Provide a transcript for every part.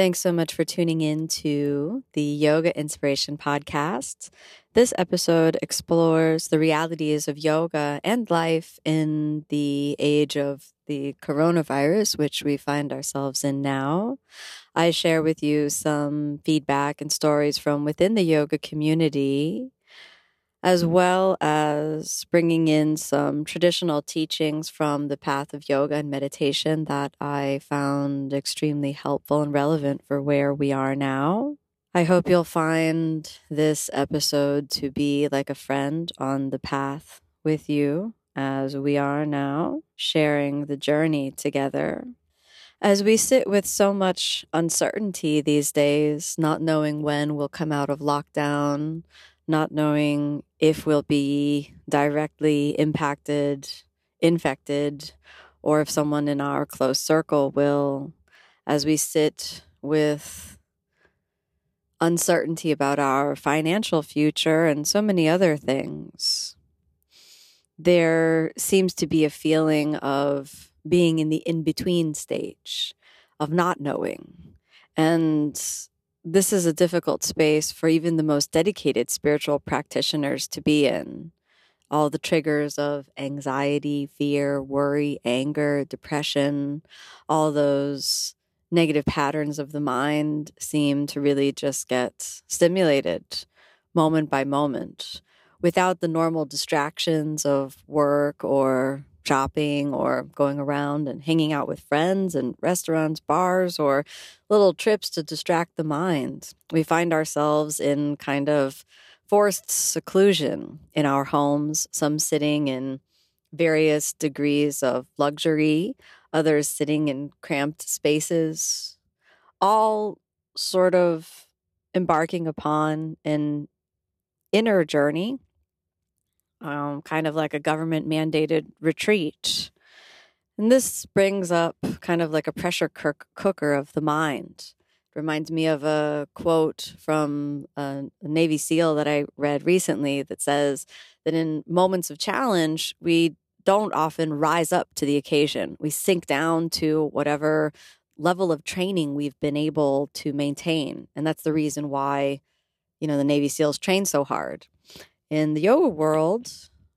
Thanks so much for tuning in to the Yoga Inspiration Podcast. This episode explores the realities of yoga and life in the age of the coronavirus, which we find ourselves in now. I share with you some feedback and stories from within the yoga community as mm-hmm. well as bringing in some traditional teachings from the path of yoga and meditation that I found extremely helpful and relevant for where we are now. I hope you'll find this episode to be like a friend on the path with you as we are now, sharing the journey together. As we sit with so much uncertainty these days, not knowing when we'll come out of lockdown, not knowing if we'll be directly impacted, infected, or if someone in our close circle will, as we sit with uncertainty about our financial future and so many other things. There seems to be a feeling of being in the in between stage, of not knowing. And this is a difficult space for even the most dedicated spiritual practitioners to be in. All the triggers of anxiety, fear, worry, anger, depression, all those negative patterns of the mind seem to really just get stimulated moment by moment without the normal distractions of work or shopping or going around and hanging out with friends and restaurants, bars, or little trips to distract the mind. We find ourselves in kind of forced seclusion in our homes, some sitting in various degrees of luxury, others sitting in cramped spaces, all sort of embarking upon an inner journey um, kind of like a government mandated retreat. And this brings up kind of like a pressure cooker of the mind. It reminds me of a quote from a Navy SEAL that I read recently that says that in moments of challenge, we don't often rise up to the occasion. We sink down to whatever level of training we've been able to maintain. And that's the reason why, you know, the Navy SEALs train so hard in the yoga world,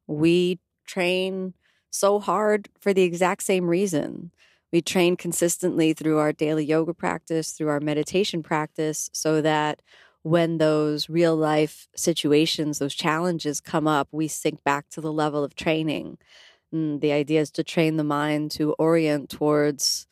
we train so hard for the exact same reason. We train consistently through our daily yoga practice, through our meditation practice, so that when those real life situations, those challenges come up, we sink back to the level of training. And the idea is to train the mind to orient towards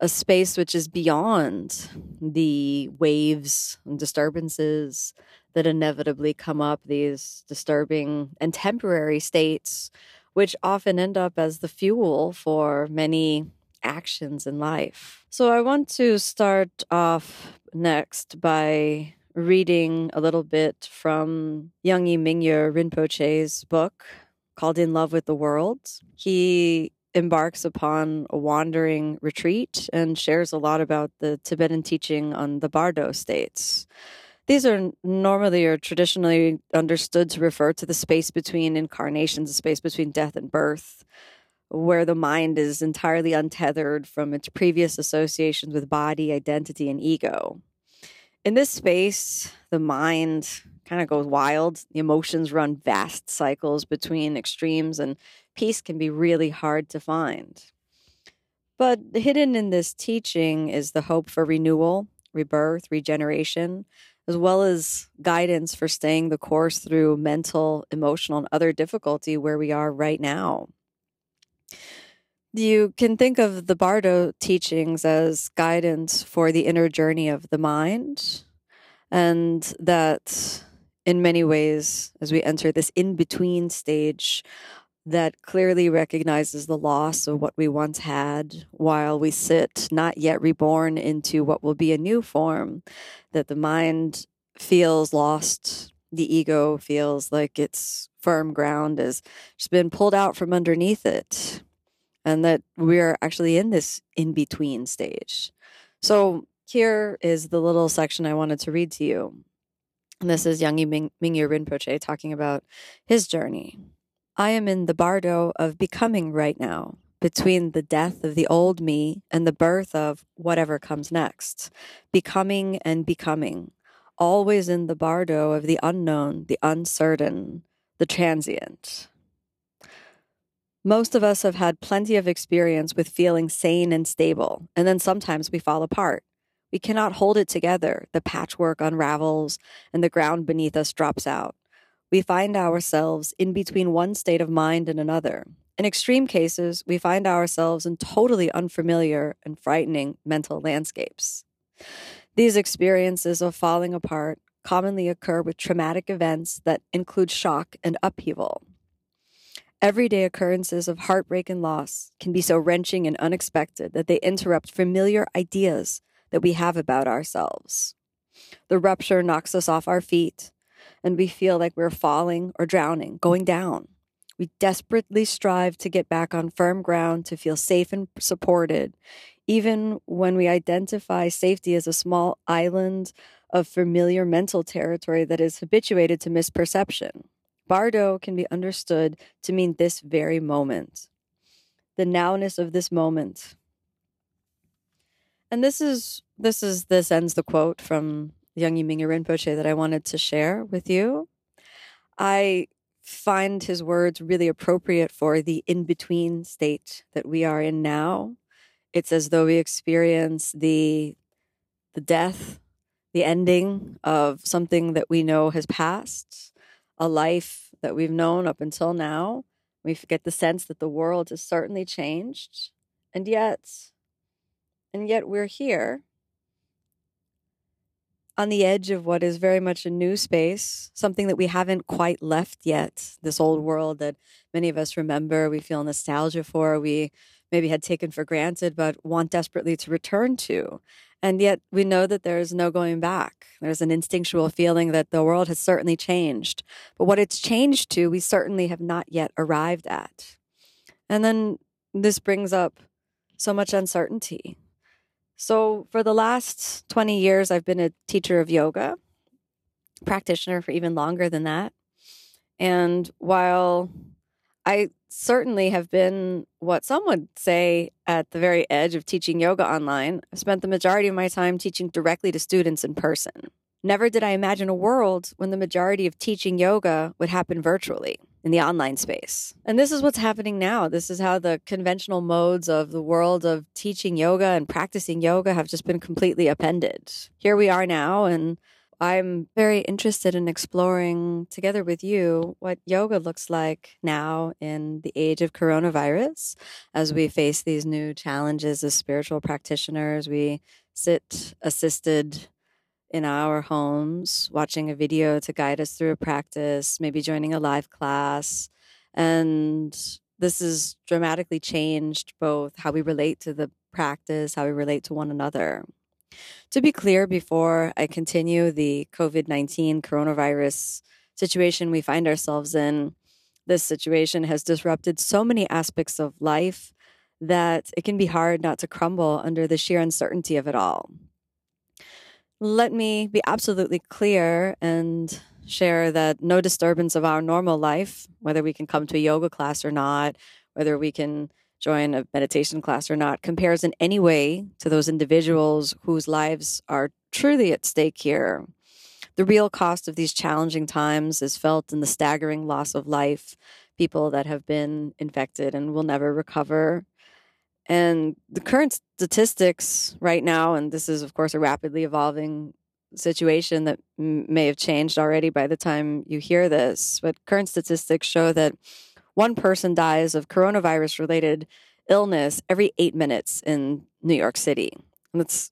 a space which is beyond the waves and disturbances that inevitably come up, these disturbing and temporary states, which often end up as the fuel for many actions in life. So I want to start off next by reading a little bit from Yongey Mingyur Rinpoche's book called In Love with the World. He embarks upon a wandering retreat and shares a lot about the Tibetan teaching on the Bardo states. These are normally or traditionally understood to refer to the space between incarnations, the space between death and birth, where the mind is entirely untethered from its previous associations with body, identity, and ego. In this space, the mind kind of goes wild. The emotions run vast cycles between extremes, and peace can be really hard to find. But hidden in this teaching is the hope for renewal, rebirth, regeneration, as well as guidance for staying the course through mental, emotional, and other difficulty where we are right now. You can think of the Bardo teachings as guidance for the inner journey of the mind, and that in many ways, as we enter this in between stage, that clearly recognizes the loss of what we once had while we sit not yet reborn into what will be a new form, that the mind feels lost. The ego feels like its firm ground has just been pulled out from underneath it, and that we're actually in this in between stage. So, here is the little section I wanted to read to you. And this is Ming- Mingyur Rinpoche talking about his journey. I am in the bardo of becoming right now, between the death of the old me and the birth of whatever comes next. Becoming and becoming, always in the bardo of the unknown, the uncertain, the transient. Most of us have had plenty of experience with feeling sane and stable, and then sometimes we fall apart. We cannot hold it together. The patchwork unravels, and the ground beneath us drops out we find ourselves in between one state of mind and another. In extreme cases, we find ourselves in totally unfamiliar and frightening mental landscapes. These experiences of falling apart commonly occur with traumatic events that include shock and upheaval. Everyday occurrences of heartbreak and loss can be so wrenching and unexpected that they interrupt familiar ideas that we have about ourselves. The rupture knocks us off our feet, and we feel like we're falling or drowning, going down. We desperately strive to get back on firm ground, to feel safe and supported, even when we identify safety as a small island of familiar mental territory that is habituated to misperception. Bardo can be understood to mean this very moment, the nowness of this moment. And this is this is this ends the quote from Yongey Mingyur Rinpoche that I wanted to share with you. I find his words really appropriate for the in between state that we are in now. It's as though we experience the the death, the ending of something that we know has passed, a life that we've known up until now. We get the sense that the world has certainly changed, and yet, and yet we're here on the edge of what is very much a new space, something that we haven't quite left yet, this old world that many of us remember, we feel nostalgia for, we maybe had taken for granted, but want desperately to return to. And yet we know that there is no going back. There's an instinctual feeling that the world has certainly changed. But what it's changed to, we certainly have not yet arrived at. And then this brings up so much uncertainty so, for the last 20 years, I've been a teacher of yoga, practitioner for even longer than that. And while I certainly have been what some would say at the very edge of teaching yoga online, I've spent the majority of my time teaching directly to students in person. Never did I imagine a world when the majority of teaching yoga would happen virtually in the online space. And this is what's happening now. This is how the conventional modes of the world of teaching yoga and practicing yoga have just been completely appended. Here we are now, and I'm very interested in exploring together with you what yoga looks like now in the age of coronavirus as we face these new challenges as spiritual practitioners. We sit assisted in our homes, watching a video to guide us through a practice, maybe joining a live class. And this has dramatically changed both how we relate to the practice, how we relate to one another. To be clear, before I continue the COVID 19 coronavirus situation we find ourselves in, this situation has disrupted so many aspects of life that it can be hard not to crumble under the sheer uncertainty of it all let me be absolutely clear and share that no disturbance of our normal life, whether we can come to a yoga class or not, whether we can join a meditation class or not, compares in any way to those individuals whose lives are truly at stake here. The real cost of these challenging times is felt in the staggering loss of life, people that have been infected and will never recover, and the current statistics right now, and this is, of course, a rapidly evolving situation that m- may have changed already by the time you hear this, but current statistics show that one person dies of coronavirus related illness every eight minutes in New York City. And that's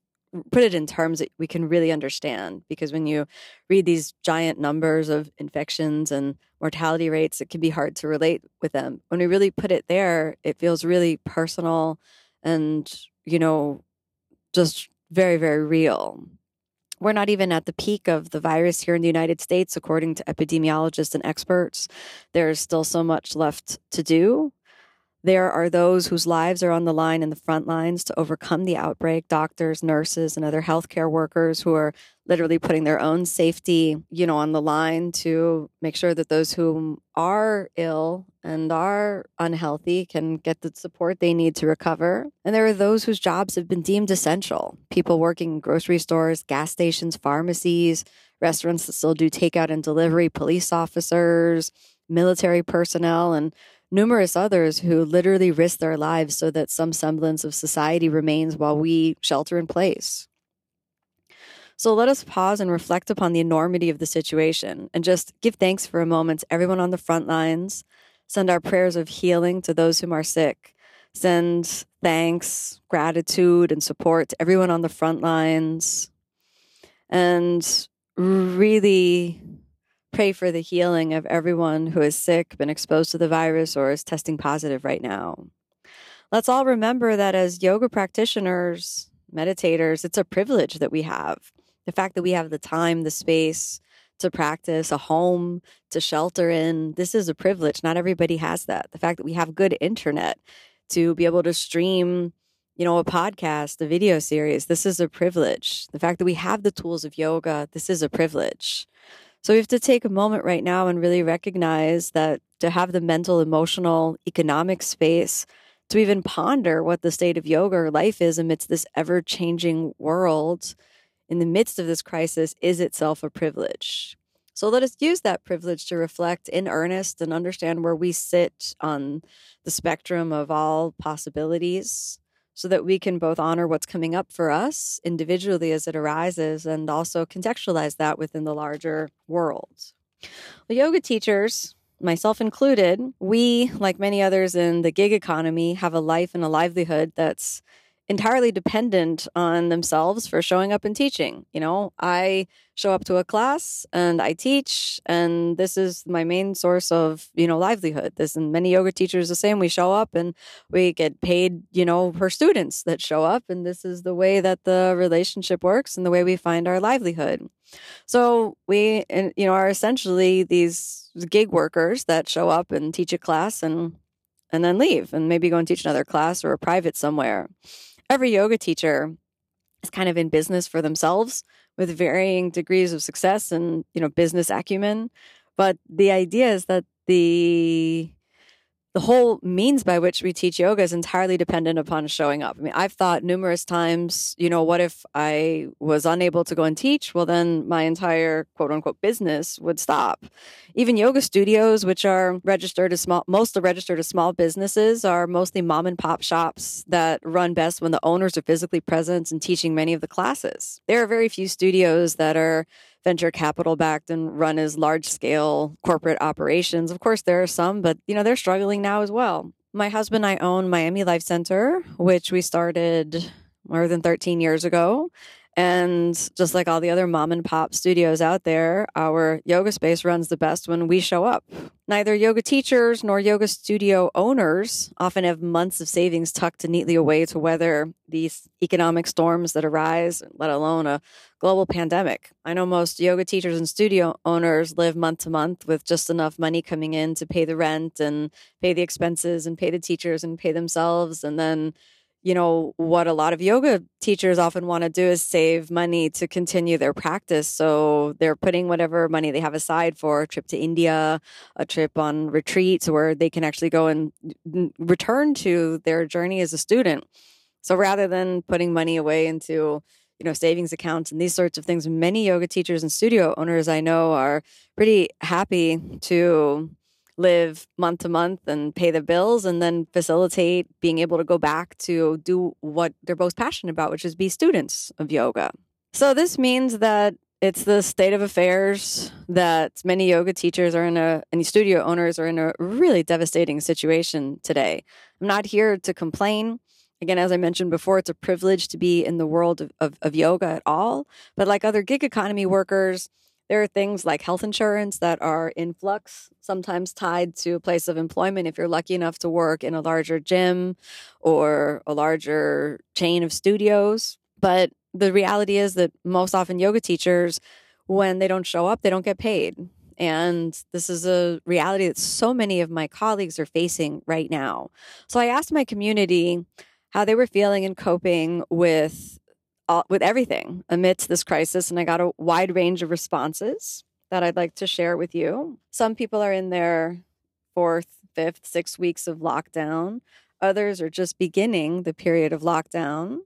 put it in terms that we can really understand because when you read these giant numbers of infections and mortality rates it can be hard to relate with them when we really put it there it feels really personal and you know just very very real We're not even at the peak of the virus here in the United States, according to epidemiologists and experts. There's still so much left to do. There are those whose lives are on the line in the front lines to overcome the outbreak doctors, nurses, and other healthcare workers who are literally putting their own safety, you know, on the line to make sure that those who are ill and are unhealthy can get the support they need to recover. And there are those whose jobs have been deemed essential people working in grocery stores, gas stations, pharmacies, restaurants that still do takeout and delivery, police officers, military personnel, and numerous others who literally risk their lives so that some semblance of society remains while we shelter in place. So let us pause and reflect upon the enormity of the situation and just give thanks for a moment to everyone on the front lines. Send our prayers of healing to those whom are sick. Send thanks, gratitude, and support to everyone on the front lines. And really pray for the healing of everyone who is sick, been exposed to the virus, or is testing positive right now. Let's all remember that as yoga practitioners, meditators, it's a privilege that we have. The fact that we have the time, the space to practice, a home to shelter in, this is a privilege. Not everybody has that. The fact that we have good internet to be able to stream you know, a podcast, a video series, this is a privilege. The fact that we have the tools of yoga, this is a privilege. So we have to take a moment right now and really recognize that to have the mental, emotional, economic space to even ponder what the state of yoga or life is amidst this ever changing world in the midst of this crisis is itself a privilege. So let us use that privilege to reflect in earnest and understand where we sit on the spectrum of all possibilities so that we can both honor what's coming up for us individually as it arises and also contextualize that within the larger world. Well, yoga teachers, myself included, we, like many others in the gig economy, have a life and a livelihood that's entirely dependent on themselves for showing up and teaching. You know, I show up to a class and I teach, and this is my main source of, you know, livelihood. This and many yoga teachers the same. We show up and we get paid, you know, per students that show up, and this is the way that the relationship works and the way we find our livelihood. So we, you know, are essentially these gig workers that show up and teach a class and and then leave and maybe go and teach another class or a private somewhere every yoga teacher is kind of in business for themselves with varying degrees of success and you know business acumen. But the idea is that the the whole means by which we teach yoga is entirely dependent upon showing up. I mean, I've thought numerous times, you know, what if I was unable to go and teach? Well, then my entire quote unquote business would stop. Even yoga studios, which are registered as small, most are registered as small businesses, are mostly mom and pop shops that run best when the owners are physically present and teaching many of the classes. There are very few studios that are venture capital backed and run as large scale corporate operations. Of course, there are some, but you know, they're struggling now as well. My husband and I own Miami Life Center, which we started more than 13 years ago. And just like all the other mom and pop studios out there, our yoga space runs the best when we show up. Neither yoga teachers nor yoga studio owners often have months of savings tucked neatly away to weather these economic storms that arise, let alone a global pandemic. I know most yoga teachers and studio owners live month to month with just enough money coming in to pay the rent and pay the expenses and pay the teachers and pay themselves. And then you know, what a lot of yoga teachers often want to do is save money to continue their practice. So they're putting whatever money they have aside for a trip to India, a trip on retreats where they can actually go and return to their journey as a student. So rather than putting money away into, you know, savings accounts and these sorts of things, many yoga teachers and studio owners I know are pretty happy to live month to month and pay the bills and then facilitate being able to go back to do what they're most passionate about, which is be students of yoga. So this means that it's the state of affairs that many yoga teachers are in a and studio owners are in a really devastating situation today. I'm not here to complain. Again, as I mentioned before, it's a privilege to be in the world of, of, of yoga at all. But like other gig economy workers, there are things like health insurance that are in flux, sometimes tied to a place of employment. If you're lucky enough to work in a larger gym or a larger chain of studios, but the reality is that most often yoga teachers, when they don't show up, they don't get paid. And this is a reality that so many of my colleagues are facing right now. So I asked my community how they were feeling and coping with all, with everything amidst this crisis, and I got a wide range of responses that I'd like to share with you. Some people are in their fourth, fifth, sixth weeks of lockdown. Others are just beginning the period of lockdown.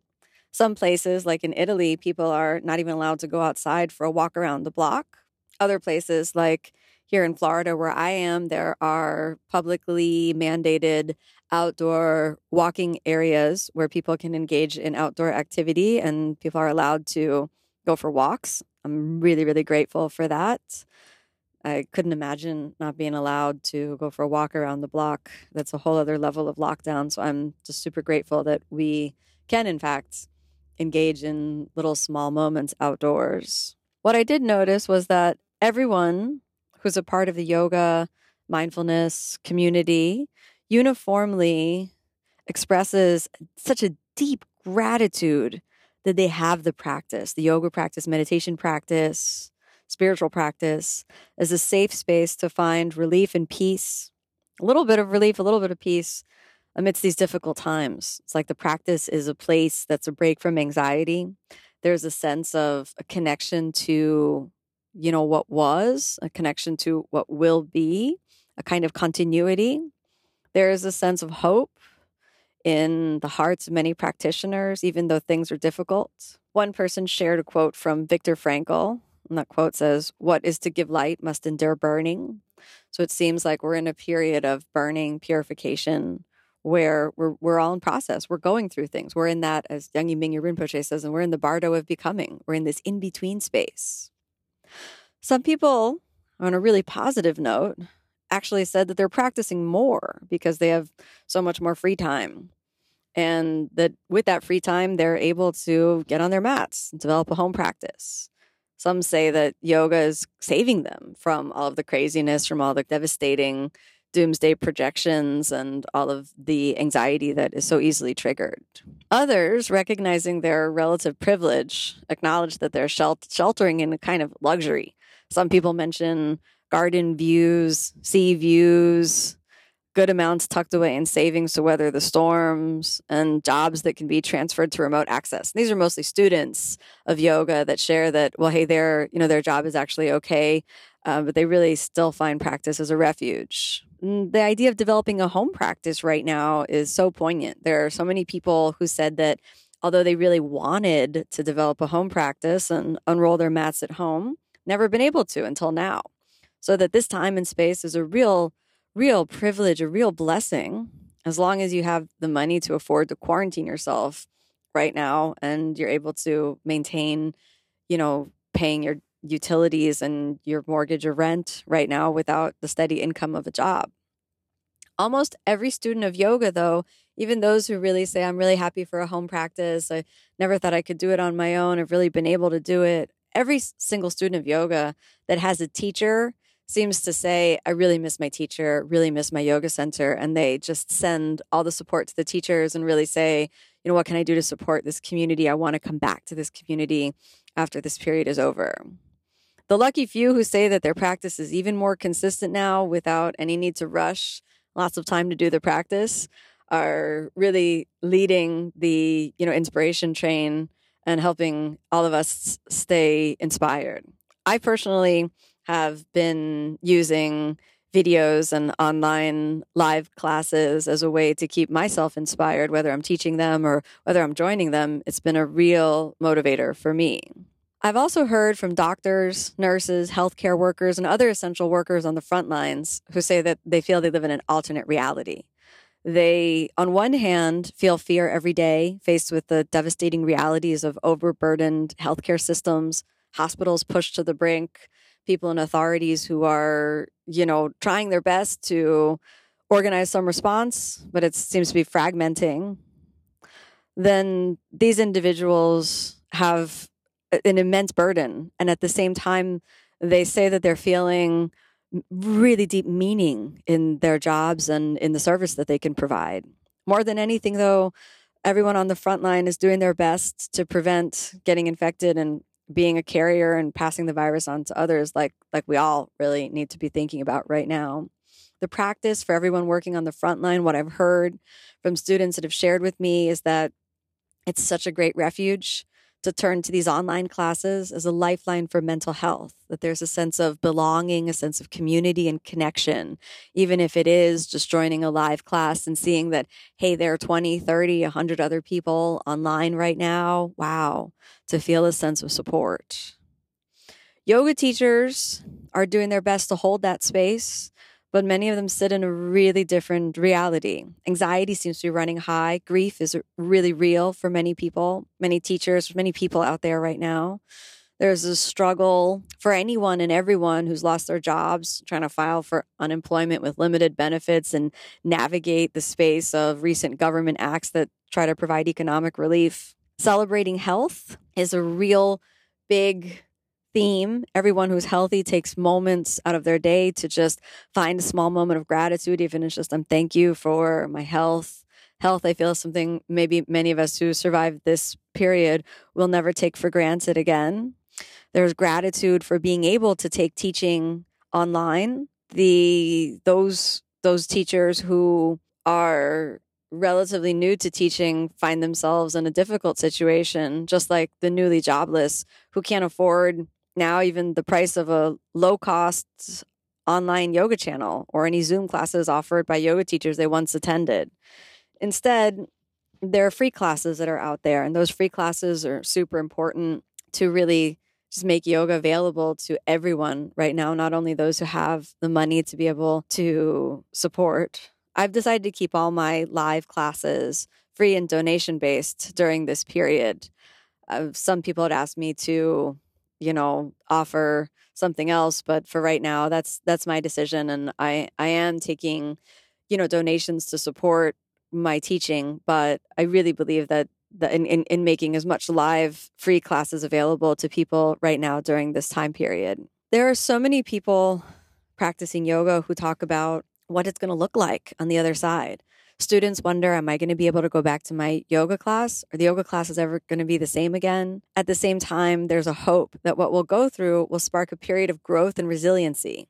Some places, like in Italy, people are not even allowed to go outside for a walk around the block. Other places, like here in Florida, where I am, there are publicly mandated outdoor walking areas where people can engage in outdoor activity and people are allowed to go for walks. I'm really, really grateful for that. I couldn't imagine not being allowed to go for a walk around the block. That's a whole other level of lockdown. So I'm just super grateful that we can, in fact, engage in little small moments outdoors. What I did notice was that everyone who's a part of the yoga, mindfulness community uniformly expresses such a deep gratitude that they have the practice, the yoga practice, meditation practice, spiritual practice as a safe space to find relief and peace, a little bit of relief, a little bit of peace amidst these difficult times. It's like the practice is a place that's a break from anxiety. There's a sense of a connection to, you know, what was, a connection to what will be, a kind of continuity. There is a sense of hope in the hearts of many practitioners, even though things are difficult. One person shared a quote from Viktor Frankl, and that quote says, What is to give light must endure burning. So it seems like we're in a period of burning purification where we're, we're all in process. We're going through things. We're in that, as Yongey Mingyur Rinpoche says, and we're in the bardo of becoming. We're in this in between space. Some people, on a really positive note, actually said that they're practicing more because they have so much more free time. And that with that free time, they're able to get on their mats and develop a home practice. Some say that yoga is saving them from all of the craziness, from all the devastating doomsday projections and all of the anxiety that is so easily triggered. Others, recognizing their relative privilege, acknowledge that they're sheltering in a kind of luxury. Some people mention garden views, sea views, good amounts tucked away in savings to weather the storms, and jobs that can be transferred to remote access. These are mostly students of yoga that share that, well, hey, their you know their job is actually okay, uh, but they really still find practice as a refuge. And the idea of developing a home practice right now is so poignant. There are so many people who said that although they really wanted to develop a home practice and unroll their mats at home, never been able to until now. So that this time and space is a real, real privilege, a real blessing, as long as you have the money to afford to quarantine yourself right now and you're able to maintain, you know, paying your utilities and your mortgage or rent right now without the steady income of a job. Almost every student of yoga, though, even those who really say, I'm really happy for a home practice, I never thought I could do it on my own, I've really been able to do it. Every single student of yoga that has a teacher seems to say, I really miss my teacher, really miss my yoga center. And they just send all the support to the teachers and really say, you know, what can I do to support this community? I want to come back to this community after this period is over. The lucky few who say that their practice is even more consistent now without any need to rush, lots of time to do the practice, are really leading the, you know, inspiration train and helping all of us stay inspired. I personally have been using videos and online live classes as a way to keep myself inspired, whether I'm teaching them or whether I'm joining them. It's been a real motivator for me. I've also heard from doctors, nurses, healthcare workers, and other essential workers on the front lines who say that they feel they live in an alternate reality. They, on one hand, feel fear every day faced with the devastating realities of overburdened healthcare systems, hospitals pushed to the brink, people in authorities who are, you know, trying their best to organize some response, but it seems to be fragmenting, then these individuals have an immense burden. And at the same time, they say that they're feeling really deep meaning in their jobs and in the service that they can provide. More than anything, though, everyone on the front line is doing their best to prevent getting infected and being a carrier and passing the virus on to others like like we all really need to be thinking about right now. The practice for everyone working on the front line what i've heard from students that have shared with me is that it's such a great refuge to turn to these online classes as a lifeline for mental health, that there's a sense of belonging, a sense of community and connection, even if it is just joining a live class and seeing that, hey, there are 20, 30, 100 other people online right now. Wow, to feel a sense of support. Yoga teachers are doing their best to hold that space but many of them sit in a really different reality. Anxiety seems to be running high. Grief is really real for many people, many teachers, many people out there right now. There's a struggle for anyone and everyone who's lost their jobs, trying to file for unemployment with limited benefits and navigate the space of recent government acts that try to provide economic relief. Celebrating health is a real big theme. Everyone who's healthy takes moments out of their day to just find a small moment of gratitude, even it's just, I'm thank you for my health. Health, I feel, is something maybe many of us who survived this period will never take for granted again. There's gratitude for being able to take teaching online. The those those teachers who are relatively new to teaching find themselves in a difficult situation, just like the newly jobless who can't afford now even the price of a low cost online yoga channel or any Zoom classes offered by yoga teachers they once attended. Instead, there are free classes that are out there, and those free classes are super important to really just make yoga available to everyone right now, not only those who have the money to be able to support. I've decided to keep all my live classes free and donation based during this period. Uh, some people had asked me to you know offer something else but for right now that's that's my decision and i i am taking you know donations to support my teaching but i really believe that the, in, in, in making as much live free classes available to people right now during this time period. There are so many people practicing yoga who talk about what it's going to look like on the other side Students wonder, am I going to be able to go back to my yoga class? Are the yoga classes ever going to be the same again? At the same time, there's a hope that what we'll go through will spark a period of growth and resiliency,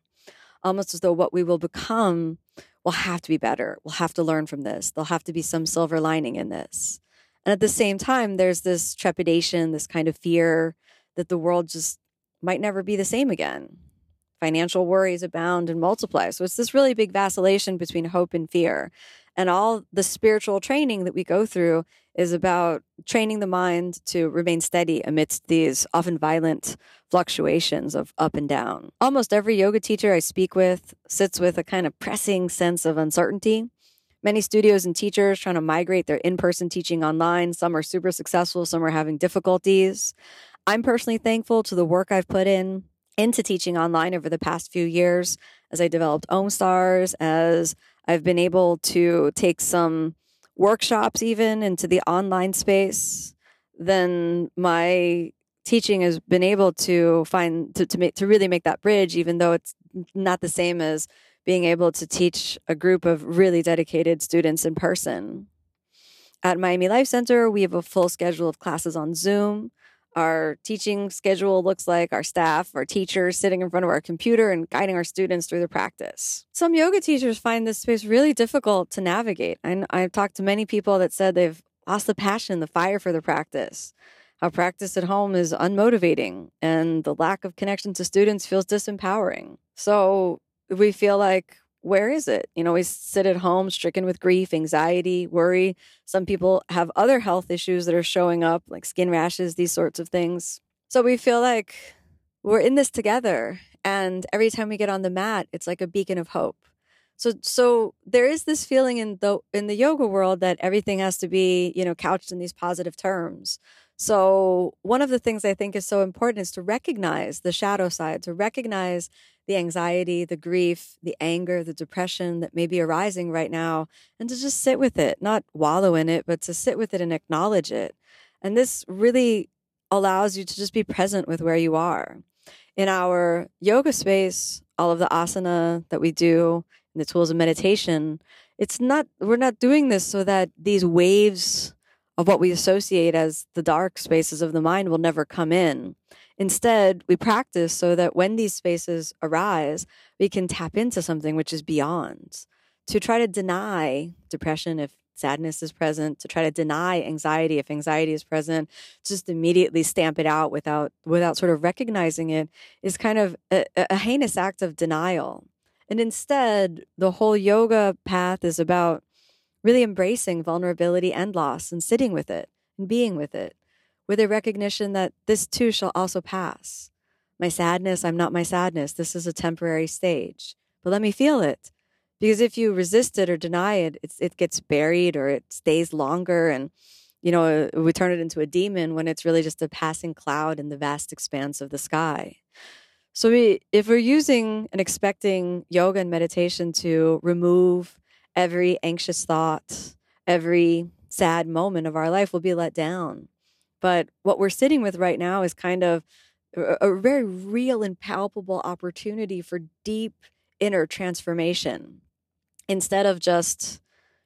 almost as though what we will become will have to be better. We'll have to learn from this. There'll have to be some silver lining in this. And at the same time, there's this trepidation, this kind of fear that the world just might never be the same again. Financial worries abound and multiply. So it's this really big vacillation between hope and fear. And all the spiritual training that we go through is about training the mind to remain steady amidst these often violent fluctuations of up and down. Almost every yoga teacher I speak with sits with a kind of pressing sense of uncertainty. Many studios and teachers trying to migrate their in person teaching online. Some are super successful, some are having difficulties. I'm personally thankful to the work I've put in into teaching online over the past few years as I developed Omstars, as I've been able to take some workshops even into the online space. Then my teaching has been able to find to to make to really make that bridge, even though it's not the same as being able to teach a group of really dedicated students in person. At Miami Life Center, we have a full schedule of classes on Zoom our teaching schedule looks like, our staff, our teachers sitting in front of our computer and guiding our students through the practice. Some yoga teachers find this space really difficult to navigate. I, I've talked to many people that said they've lost the passion, the fire for the practice. How practice at home is unmotivating and the lack of connection to students feels disempowering. So we feel like where is it? You know, we sit at home stricken with grief, anxiety, worry. Some people have other health issues that are showing up, like skin rashes, these sorts of things. So we feel like we're in this together. And every time we get on the mat, it's like a beacon of hope. So so there is this feeling in the in the yoga world that everything has to be, you know, couched in these positive terms. So one of the things I think is so important is to recognize the shadow side, to recognize the anxiety, the grief, the anger, the depression that may be arising right now, and to just sit with it, not wallow in it, but to sit with it and acknowledge it. And this really allows you to just be present with where you are. In our yoga space, all of the asana that we do, and the tools of meditation, it's not, we're not doing this so that these waves of what we associate as the dark spaces of the mind will never come in. Instead, we practice so that when these spaces arise, we can tap into something which is beyond. To try to deny depression if sadness is present, to try to deny anxiety if anxiety is present, just immediately stamp it out without without sort of recognizing it is kind of a, a heinous act of denial. And instead, the whole yoga path is about really embracing vulnerability and loss and sitting with it and being with it with a recognition that this too shall also pass. My sadness, I'm not my sadness. This is a temporary stage, but let me feel it. Because if you resist it or deny it, it gets buried or it stays longer. And, you know, we turn it into a demon when it's really just a passing cloud in the vast expanse of the sky. So, we, if we're using and expecting yoga and meditation to remove every anxious thought, every sad moment of our life, we'll be let down. But what we're sitting with right now is kind of a, very real and palpable opportunity for deep inner transformation. Instead of just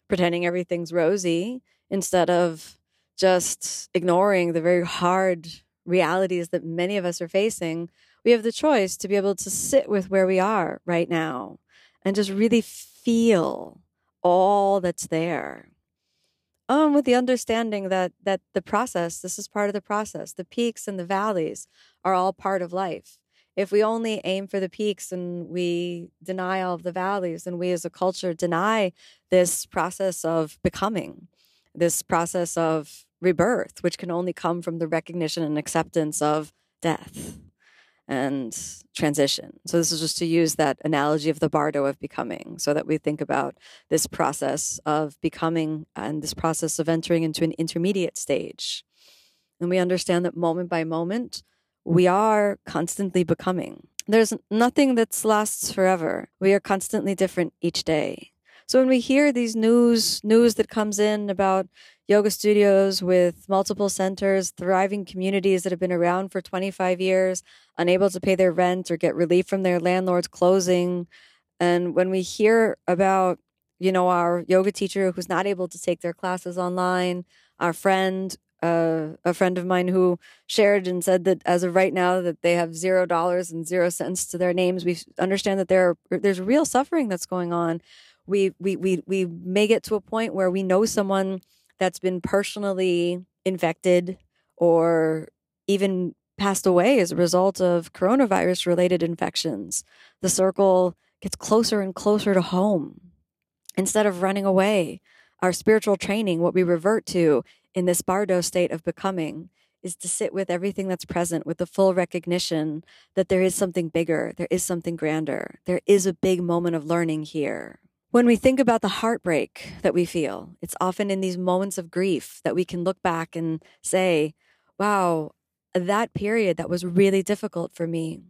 pretending everything's rosy, instead of just ignoring the very hard realities that many of us are facing, we have the choice to be able to sit with where we are right now and just really feel all that's there um, with the understanding that that the process, this is part of the process. The peaks and the valleys are all part of life. If we only aim for the peaks and we deny all of the valleys, and we as a culture deny this process of becoming, this process of rebirth, which can only come from the recognition and acceptance of death and transition. So, this is just to use that analogy of the bardo of becoming so that we think about this process of becoming and this process of entering into an intermediate stage. And we understand that moment by moment, we are constantly becoming. There's nothing that lasts forever. We are constantly different each day. So when we hear these news news that comes in about yoga studios with multiple centers, thriving communities that have been around for 25 years, unable to pay their rent or get relief from their landlords closing, and when we hear about you know our yoga teacher who's not able to take their classes online, our friend uh, a friend of mine who shared and said that as of right now that they have zero dollars and zero cents to their names we understand that there are, there's real suffering that's going on. We we we we may get to a point where we know someone that's been personally infected or even passed away as a result of coronavirus related infections. The circle gets closer and closer to home. Instead of running away, our spiritual training, what we revert to in this bardo state of becoming, is to sit with everything that's present with the full recognition that there is something bigger, there is something grander, there is a big moment of learning here. When we think about the heartbreak that we feel, it's often in these moments of grief that we can look back and say, wow, that period that was really difficult for me,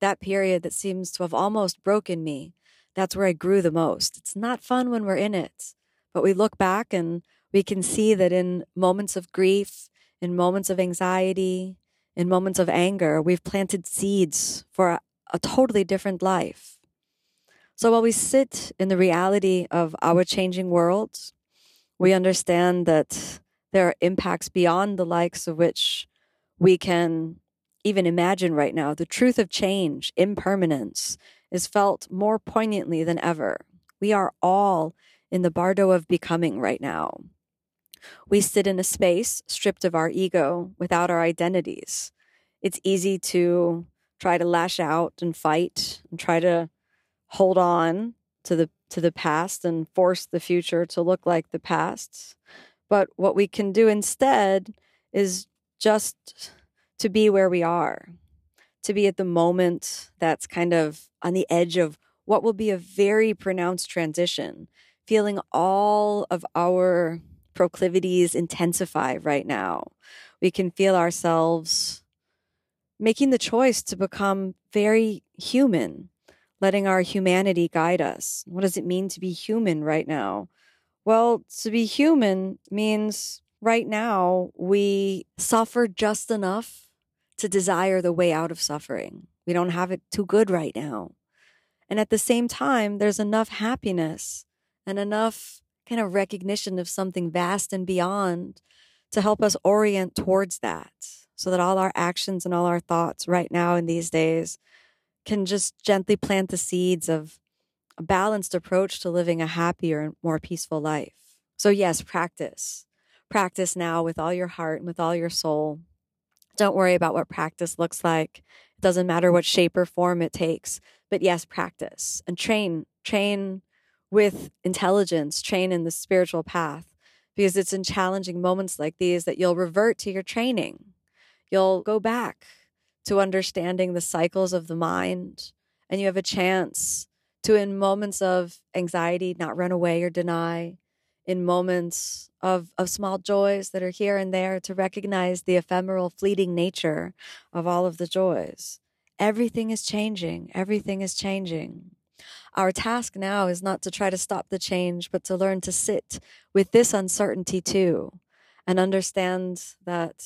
that period that seems to have almost broken me, that's where I grew the most. It's not fun when we're in it, but we look back and we can see that in moments of grief, in moments of anxiety, in moments of anger, we've planted seeds for a, a totally different life. So while we sit in the reality of our changing world, we understand that there are impacts beyond the likes of which we can even imagine right now. The truth of change, impermanence, is felt more poignantly than ever. We are all in the bardo of becoming right now. We sit in a space stripped of our ego without our identities. It's easy to try to lash out and fight and try to hold on to the to the past and force the future to look like the past. But what we can do instead is just to be where we are, to be at the moment that's kind of on the edge of what will be a very pronounced transition, feeling all of our proclivities intensify right now. We can feel ourselves making the choice to become very human letting our humanity guide us. What does it mean to be human right now? Well, to be human means right now we suffer just enough to desire the way out of suffering. We don't have it too good right now. And at the same time, there's enough happiness and enough kind of recognition of something vast and beyond to help us orient towards that so that all our actions and all our thoughts right now in these days can just gently plant the seeds of a balanced approach to living a happier and more peaceful life. So, yes, practice. Practice now with all your heart and with all your soul. Don't worry about what practice looks like. It doesn't matter what shape or form it takes. But yes, practice and train, train with intelligence, train in the spiritual path because it's in challenging moments like these that you'll revert to your training. You'll go back to understanding the cycles of the mind, and you have a chance to, in moments of anxiety, not run away or deny, in moments of, of small joys that are here and there, to recognize the ephemeral, fleeting nature of all of the joys. Everything is changing. Everything is changing. Our task now is not to try to stop the change, but to learn to sit with this uncertainty too and understand that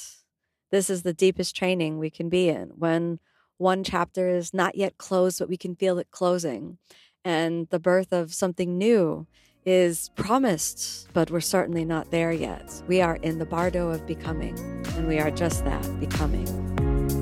this is the deepest training we can be in when one chapter is not yet closed, but we can feel it closing. And the birth of something new is promised, but we're certainly not there yet. We are in the bardo of becoming, and we are just that becoming.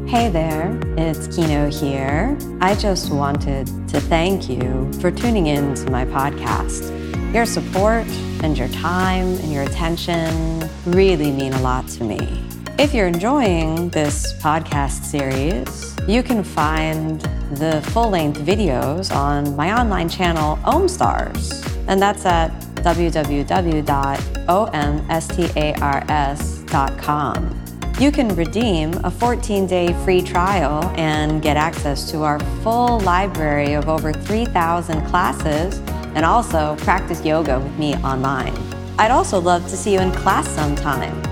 Hey there, it's Kino here. I just wanted to thank you for tuning in to my podcast. Your support and your time and your attention really mean a lot to me. If you're enjoying this podcast series, you can find the full length videos on my online channel, OmStars, and that's at www.omstars.com. You can redeem a 14 day free trial and get access to our full library of over 3,000 classes and also practice yoga with me online. I'd also love to see you in class sometime.